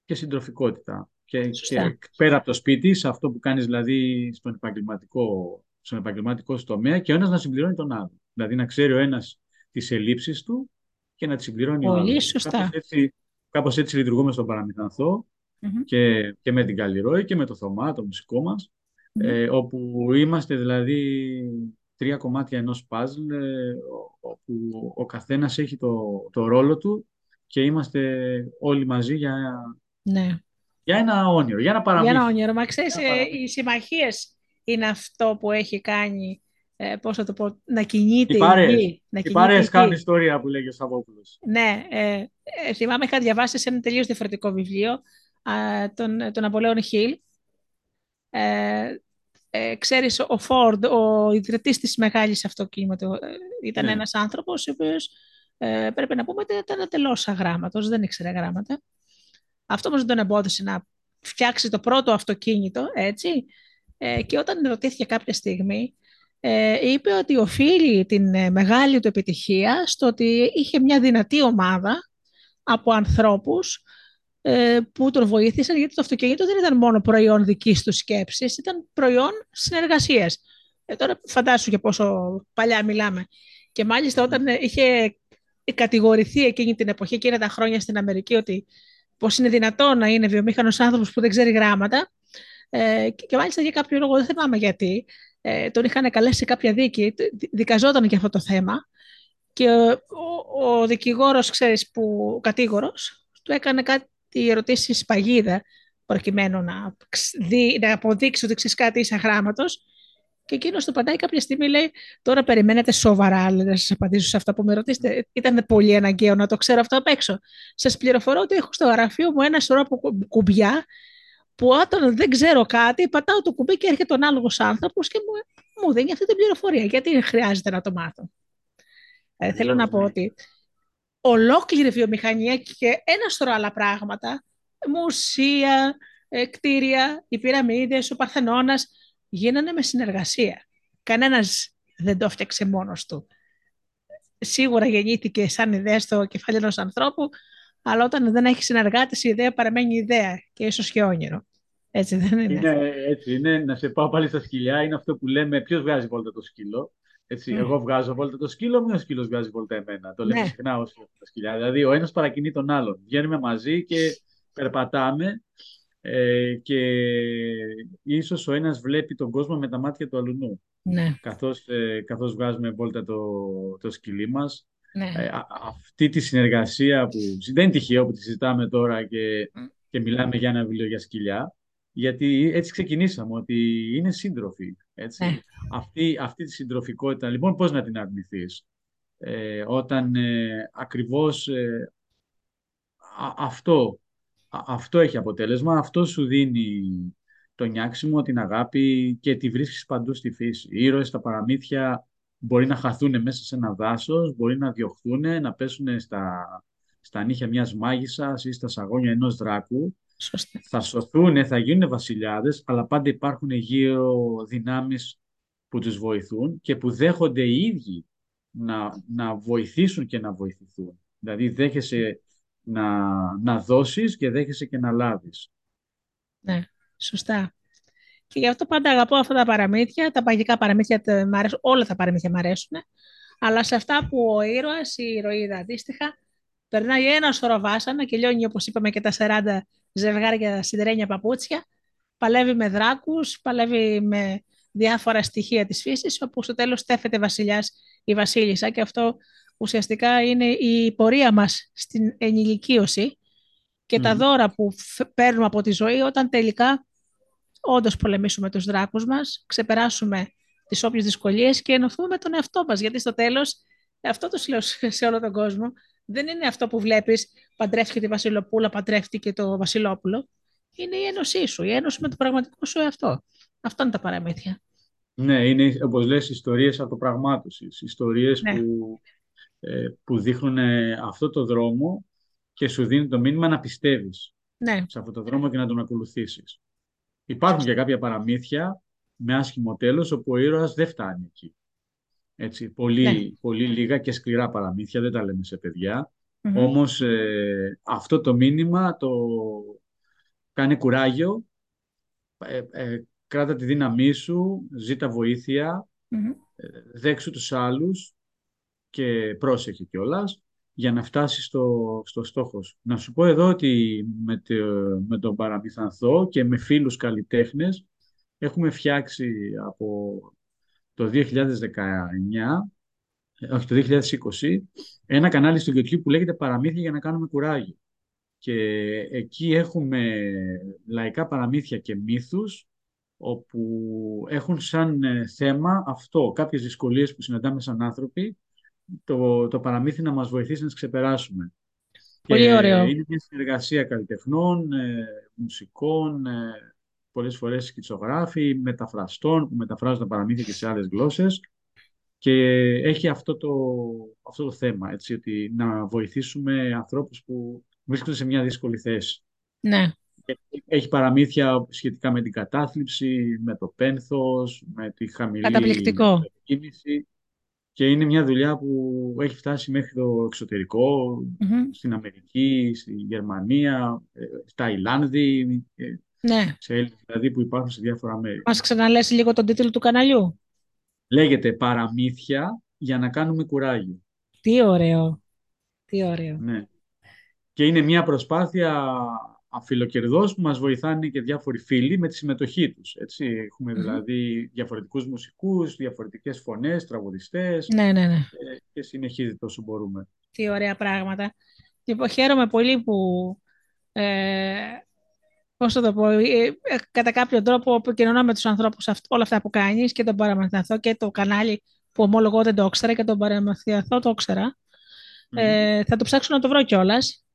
και συντροφικότητα. Και, Σωστά. και πέρα από το σπίτι, σε αυτό που κάνεις δηλαδή στον επαγγελματικό, στον επαγγελματικό σου τομέα και ο ένας να συμπληρώνει τον άλλο. Δηλαδή να ξέρει ο ένας τις ελλείψεις του και να τις συμπληρώνει ο Πολύ άλλος. σωστά. Κάπως έτσι, κάπως έτσι λειτουργούμε στον Παραμυθανθό Μμμ. και, και με την Καλλιρόη και με το Θωμά, το μουσικό μας, Μμμ. ε, όπου είμαστε δηλαδή τρία κομμάτια ενός παζλ, ε, όπου ο καθένας έχει το, το ρόλο του και είμαστε όλοι μαζί για, Ναι. για ένα όνειρο, για ένα παραμύθι. Για ένα όνειρο. Μα ξέρεις, Ένα ε, παραμύθι. οι συμμαχίες είναι αυτό που έχει κάνει, ε, πώς θα το πω, να κινείται Οι η παρέες. γη. Να Οι κινείται παρέες η κάνουν γη. ιστορία που λέγει ο Σαββόπουλος. Ναι, ε, ε, θυμάμαι είχα διαβάσει σε ένα τελείως διαφορετικό βιβλίο α, τον, τον Απολέον Χιλ. Ε, ε, ξέρεις, ο Φόρντ, ο ιδρυτής της μεγάλης αυτοκίνητο, ε, ήταν Ναι. ένας άνθρωπος ο οποίος ε, πρέπει να πούμε ότι ήταν τελώς αγράμματος, δεν ήξερε γράμματα. Αυτό όμως δεν τον εμπόδισε να φτιάξει το πρώτο αυτοκίνητο, έτσι. Ε, και όταν ρωτήθηκε κάποια στιγμή, ε, είπε ότι οφείλει την ε, μεγάλη του επιτυχία στο ότι είχε μια δυνατή ομάδα από ανθρώπους ε, που τον βοήθησαν, γιατί το αυτοκίνητο δεν ήταν μόνο προϊόν δικής τους σκέψης, ήταν προϊόν συνεργασίας. Ε, τώρα φαντάσου και πόσο παλιά μιλάμε. Και μάλιστα όταν ε, είχε κατηγορηθεί εκείνη την εποχή, εκείνα τα χρόνια στην Αμερική, ότι πώς είναι δυνατόν να είναι βιομήχανος άνθρωπος που δεν ξέρει γράμματα, ε, και, και μάλιστα για κάποιο λόγο, δεν θυμάμαι γιατί, ε, τον είχαν καλέσει σε κάποια δίκη, δι- δικαζόταν για αυτό το θέμα. Και ο, ο, ο δικηγόρος, ξέρεις, που, ο κατήγορος, του έκανε κάτι ερωτήσεις παγίδα προκειμένου να, ξ- δει, να αποδείξει ότι ξέρεις κάτι είσαι αγράμματος και εκείνος του απαντάει κάποια στιγμή, λέει, τώρα περιμένετε σοβαρά, λέει, να σας απαντήσω σε αυτά που με ρωτήσετε. Ήταν πολύ αναγκαίο να το ξέρω αυτό απ' έξω. Σας πληροφορώ ότι έχω στο γραφείο μου ένα σωρό από κου- κουμπιά που όταν δεν ξέρω κάτι, πατάω το κουμπί και έρχεται ο ανάλογος άνθρωπος και μου, μου δίνει αυτή την πληροφορία. Γιατί χρειάζεται να το μάθω. Ε, θέλω να πω ότι ολόκληρη βιομηχανία και ένα σωρό άλλα πράγματα, μουσεία, ε, κτίρια, οι πυραμίδες, ο Παρθενώνας, γίνανε με συνεργασία. Κανένας δεν το έφτιαξε μόνος του. Σίγουρα γεννήθηκε σαν ιδέα στο κεφάλι ενός ανθρώπου, αλλά όταν δεν έχει συνεργάτες η ιδέα παραμένει ιδέα και ίσως και όνειρο. Έτσι δεν είναι. Είναι έτσι, είναι. Να σε πάω πάλι στα σκυλιά. Είναι αυτό που λέμε ποιος βγάζει βόλτα το σκύλο. Έτσι, mm. Εγώ βγάζω βόλτα το σκύλο μου, ο σκύλος βγάζει βόλτα εμένα. Το λέμε ναι. συχνά όσο τα σκυλιά. Δηλαδή, ο ένας παρακινεί τον άλλον. Βγαίνουμε μαζί και περπατάμε ε, και ίσως ο ένας βλέπει τον κόσμο με τα μάτια του αλουνού. Ναι. Καθώς, ε, καθώς βγάζουμε βόλτα το, το σκυλί μας. Ναι. Ε, αυτή τη συνεργασία που δεν είναι τυχαίο που τη συζητάμε τώρα και, και μιλάμε για ένα βιβλίο για σκυλιά, γιατί έτσι ξεκινήσαμε, ότι είναι σύντροφοι. Έτσι. Ναι. Αυτή, αυτή τη συντροφικότητα, λοιπόν, πώς να την αρνηθείς; Ε, όταν ε, ακριβώς ε, αυτό αυτό έχει αποτέλεσμα, αυτό σου δίνει το νιάξιμο, την αγάπη και τη βρίσκεις παντού στη φύση. Οι ήρωες στα παραμύθια μπορεί να χαθούν μέσα σε ένα δάσος, μπορεί να διωχθούν, να πέσουν στα, στα νύχια μιας μάγισσας ή στα σαγόνια ενός δράκου. Σωστή. Θα σωθούν, θα γίνουν βασιλιάδες, αλλά πάντα υπάρχουν γύρω δυνάμεις που τους βοηθούν και που δέχονται οι ίδιοι να, να βοηθήσουν και να βοηθηθούν. Δηλαδή δέχεσαι να, να δώσεις και δέχεσαι και να λάβεις. Ναι, σωστά. Και γι' αυτό πάντα αγαπώ αυτά τα παραμύθια, τα παγικά παραμύθια, όλα τα παραμύθια μου αρέσουν, αλλά σε αυτά που ο ήρωας, η ηρωίδα αντίστοιχα, περνάει ένα σωρό βάσανα και λιώνει, όπως είπαμε, και τα 40 ζευγάρια σιδερένια παπούτσια, παλεύει με δράκους, παλεύει με διάφορα στοιχεία της φύσης, όπου στο τέλος στέφεται βασιλιάς ή βασίλισσα και αυτό ουσιαστικά είναι η πορεία μας στην ενηλικίωση και τα δώρα που παίρνουμε από τη ζωή όταν τελικά όντως πολεμήσουμε τους δράκους μας, ξεπεράσουμε τις όποιες δυσκολίες και ενωθούμε με τον εαυτό μας. Γιατί στο τέλος, αυτό το λέω σε όλο τον κόσμο, δεν είναι αυτό που βλέπεις παντρεύτηκε τη Βασιλοπούλα, παντρεύτηκε το Βασιλόπουλο. Είναι η ένωσή σου, η ένωση με το πραγματικό σου εαυτό. Αυτό είναι τα παραμύθια. Ναι, είναι όπως λες ιστορίες αυτοπραγμάτωσης, ιστορίες ναι. που ε, που δείχνουν αυτό το δρόμο και σου δίνει το μήνυμα να πιστεύεις ναι. σε αυτό το δρόμο και να τον ακολουθήσεις. Υπάρχουν και κάποια παραμύθια με άσχημο τέλος όπου ο ήρωας δεν φτάνει εκεί. Έτσι, πολύ, ναι. πολύ λίγα και σκληρά παραμύθια, δεν τα λέμε σε παιδιά. Όμως ε, αυτό το μήνυμα το κάνει κουράγιο, ε, ε κράτα τη δύναμή σου, ζήτα βοήθεια, δέξου τους άλλους και πρόσεχε κιόλας για να φτάσεις στο, στο στόχος σου. Να σου πω εδώ ότι με, με τον Παραμυθανθό και με φίλους καλλιτέχνες έχουμε φτιάξει από το 2019, όχι το 2020, ένα κανάλι στο YouTube που λέγεται Παραμύθια για να κάνουμε κουράγιο. Και εκεί έχουμε λαϊκά παραμύθια και μύθους όπου έχουν σαν ε, θέμα αυτό, κάποιες δυσκολίες που συναντάμε σαν άνθρωποι το, το παραμύθι να μας βοηθήσει να τις ξεπεράσουμε. Πολύ και ωραίο. Είναι μια συνεργασία καλλιτεχνών, ε, μουσικών, ε, πολλές φορές σκητσογράφοι, μεταφραστών που μεταφράζουν τα παραμύθια και σε άλλες γλώσσες και έχει αυτό το, αυτό το θέμα, έτσι, ότι να βοηθήσουμε ανθρώπους που βρίσκονται σε μια δύσκολη θέση. Ναι. Έχει παραμύθια σχετικά με την κατάθλιψη, με το πένθος, με τη χαμηλή Καταπληκτικό. κίνηση και είναι μια δουλειά που έχει φτάσει μέχρι το εξωτερικο στην Αμερική, στη Γερμανία, ε, στα Ιλάνδη, ε, ναι. σε Έλληνες δηλαδή που υπάρχουν σε διάφορα μέρη. Μας ξαναλέσει λίγο τον τίτλο του καναλιού; Λέγεται «Παραμύθια για να κάνουμε κουράγιο». Τι ωραίο. Τι ωραίο. Ναι. Και είναι μια προσπάθεια αφιλοκερδός που μας βοηθάνε και διάφοροι φίλοι με τη συμμετοχή τους. Έτσι. Έχουμε δηλαδή διαφορετικούς μουσικούς, διαφορετικές φωνές, τραγουδιστές ναι, ναι, ναι. Ε, και συνεχίζεται όσο μπορούμε. Τι ωραία πράγματα. Λοιπόν, χαίρομαι πολύ που ε, πώς θα το πω, ε, ε, κατά κάποιο τρόπο επικοινωνώ με τους ανθρώπους όλα αυτά που κάνεις και τον Παραμαθιαθό και το κανάλι που ομολογώ δεν το ήξερα και τον Παραμαθιαθό το ήξερα. Ε, θα το ψάξω να το βρω κιόλας.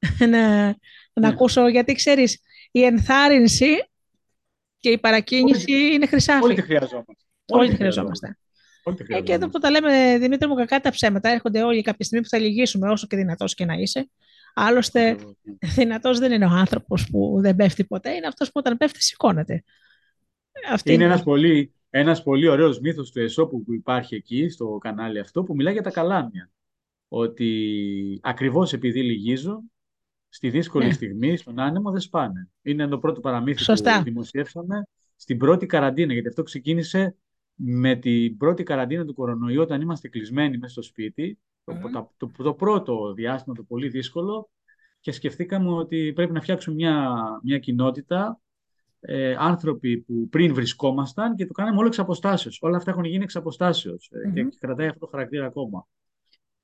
να, να ναι. ακούσω, γιατί ξέρεις, η ενθάρρυνση και η παρακίνηση είναι χρυσάφι. Όλοι τη χρειαζόμαστε. Όλοι τη χρειαζόμαστε. Ε, και εδώ που τα λέμε, Δημήτρη μου, κακά τα ψέματα. Έρχονται όλοι κάποια στιγμή που θα λυγίσουμε, όσο και δυνατός και να είσαι. Άλλωστε, δυνατός δεν είναι ο άνθρωπος που δεν πέφτει ποτέ, είναι αυτός που όταν πέφτει σηκώνεται. Αυτή είναι, είναι. ένας πολύ, ένας πολύ ωραίος μύθος του Εσώπου που υπάρχει εκεί στο κανάλι αυτό που μιλάει για τα καλάμια. Ότι ακριβώς επειδή λυγίζω, στη δύσκολη ναι. στιγμή, στον άνεμο δεν σπάνε. Είναι το πρώτο παραμύθι Σωστά. που δημοσιεύσαμε στην πρώτη καραντίνα, γιατί αυτό ξεκίνησε με την πρώτη καραντίνα του κορονοϊού όταν είμαστε κλεισμένοι μέσα στο σπίτι, το, το, το, πρώτο διάστημα, το πολύ δύσκολο, και σκεφτήκαμε ότι πρέπει να φτιάξουμε μια, μια κοινότητα ε, άνθρωποι που πριν βρισκόμασταν και το κάναμε όλο εξ αποστάσεως. Όλα αυτά έχουν γίνει εξ αποστάσεως ε, και, και κρατάει αυτό το χαρακτήρα ακόμα.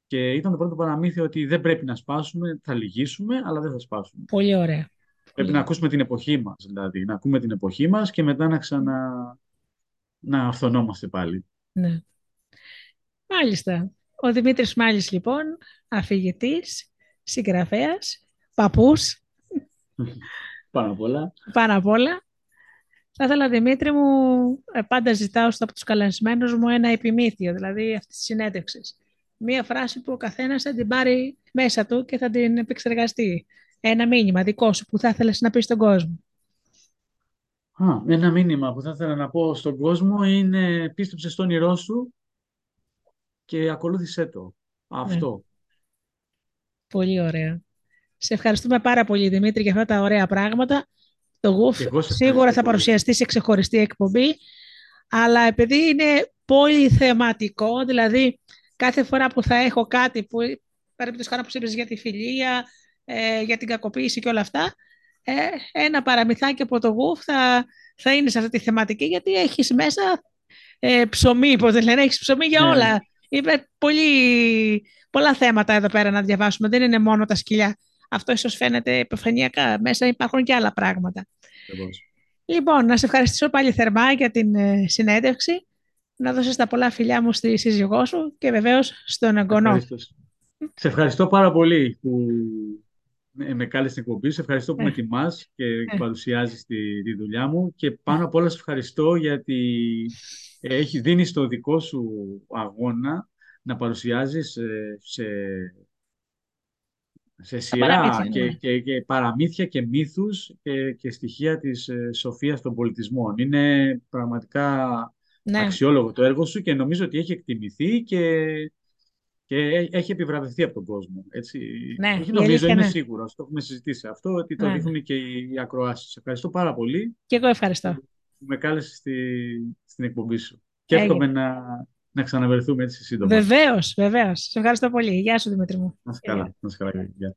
Και ήταν το πρώτο παραμύθι ότι δεν πρέπει να σπάσουμε, θα λυγίσουμε, αλλά δεν θα σπάσουμε. Πολύ ωραία. Πρέπει να ακούσουμε την εποχή μας, δηλαδή. Να ακούμε την εποχή μας και μετά να ξανα... να αυθονόμαστε πάλι. Ναι. Μάλιστα. Ο Δημήτρης Μάλης, λοιπόν, αφηγητής, συγγραφέας, παππούς. Πάνω απ' όλα. Πάνω απ' όλα. Θα ήθελα, Δημήτρη μου, ε, πάντα ζητάω από τους καλεσμένους μου ένα επιμήθειο, δηλαδή αυτής της συνέντευξης. Μία φράση που ο καθένας θα την πάρει μέσα του και θα την επεξεργαστεί. Ένα μήνυμα δικό σου που θα ήθελες να πεις στον κόσμο. Α, ένα μήνυμα που θα ήθελα να πω στον κόσμο είναι πίστεψε στον όνειρό σου και ακολούθησέ το. Αυτό. Ναι. Πολύ ωραία. Σε ευχαριστούμε πάρα πολύ, Δημήτρη, για αυτά τα ωραία πράγματα. Το γουφ σίγουρα θα παρουσιαστεί σε ξεχωριστή εκπομπή, αλλά επειδή είναι πολύ θεματικό, δηλαδή κάθε φορά που θα έχω κάτι που πρέπει χάρη που είπες για τη φιλία, ε, για την κακοποίηση και όλα αυτά, ε, ένα παραμυθάκι από το γουφ θα, θα είναι σε αυτή τη θεματική, γιατί έχεις μέσα ε, ψωμί, πώς δεν λένε, έχεις ψωμί για ναι. όλα. Είπε πολύ, πολλά θέματα εδώ πέρα να διαβάσουμε, δεν είναι μόνο τα σκυλιά. Αυτό ίσως φαίνεται επιφανειακά. Μέσα υπάρχουν και άλλα πράγματα. Λοιπόν, να σε ευχαριστήσω πάλι θερμά για την ε, συνέντευξη. Να δώσεις τα πολλά φιλιά μου στη σύζυγό σου και βεβαίως στον εγγονό. Σε ευχαριστώ πάρα πολύ που με κάλεσες στην εκπομπή. Σε ευχαριστώ που με ε. τιμάς και ε. παρουσιάζεις τη, τη δουλειά μου. Και πάνω απ' όλα σε ευχαριστώ γιατί έχει δίνεις το δικό σου αγώνα να παρουσιάζεις σε σε σειρά και, ναι. και, και, παραμύθια και μύθους και, και στοιχεία της ε, σοφίας των πολιτισμών. Είναι πραγματικά ναι. αξιόλογο το έργο σου και νομίζω ότι έχει εκτιμηθεί και, και έχει επιβραβευτεί από τον κόσμο. Έτσι. Ναι, Όχι νομίζω, είμαι ναι. σίγουρος. Το έχουμε συζητήσει αυτό, ότι το ναι. δείχνουν και οι ακροάσεις. Ευχαριστώ πάρα πολύ. Και εγώ ευχαριστώ. Που με κάλεσες στη, στην εκπομπή σου. Και εύχομαι να, να ξαναβερθούμε έτσι σύντομα. Βεβαίως, βεβαίως. Σε ευχαριστώ πολύ. Γεια σου, Δημήτρη μου. Να σε καλά. Να σε καλά. Γεια.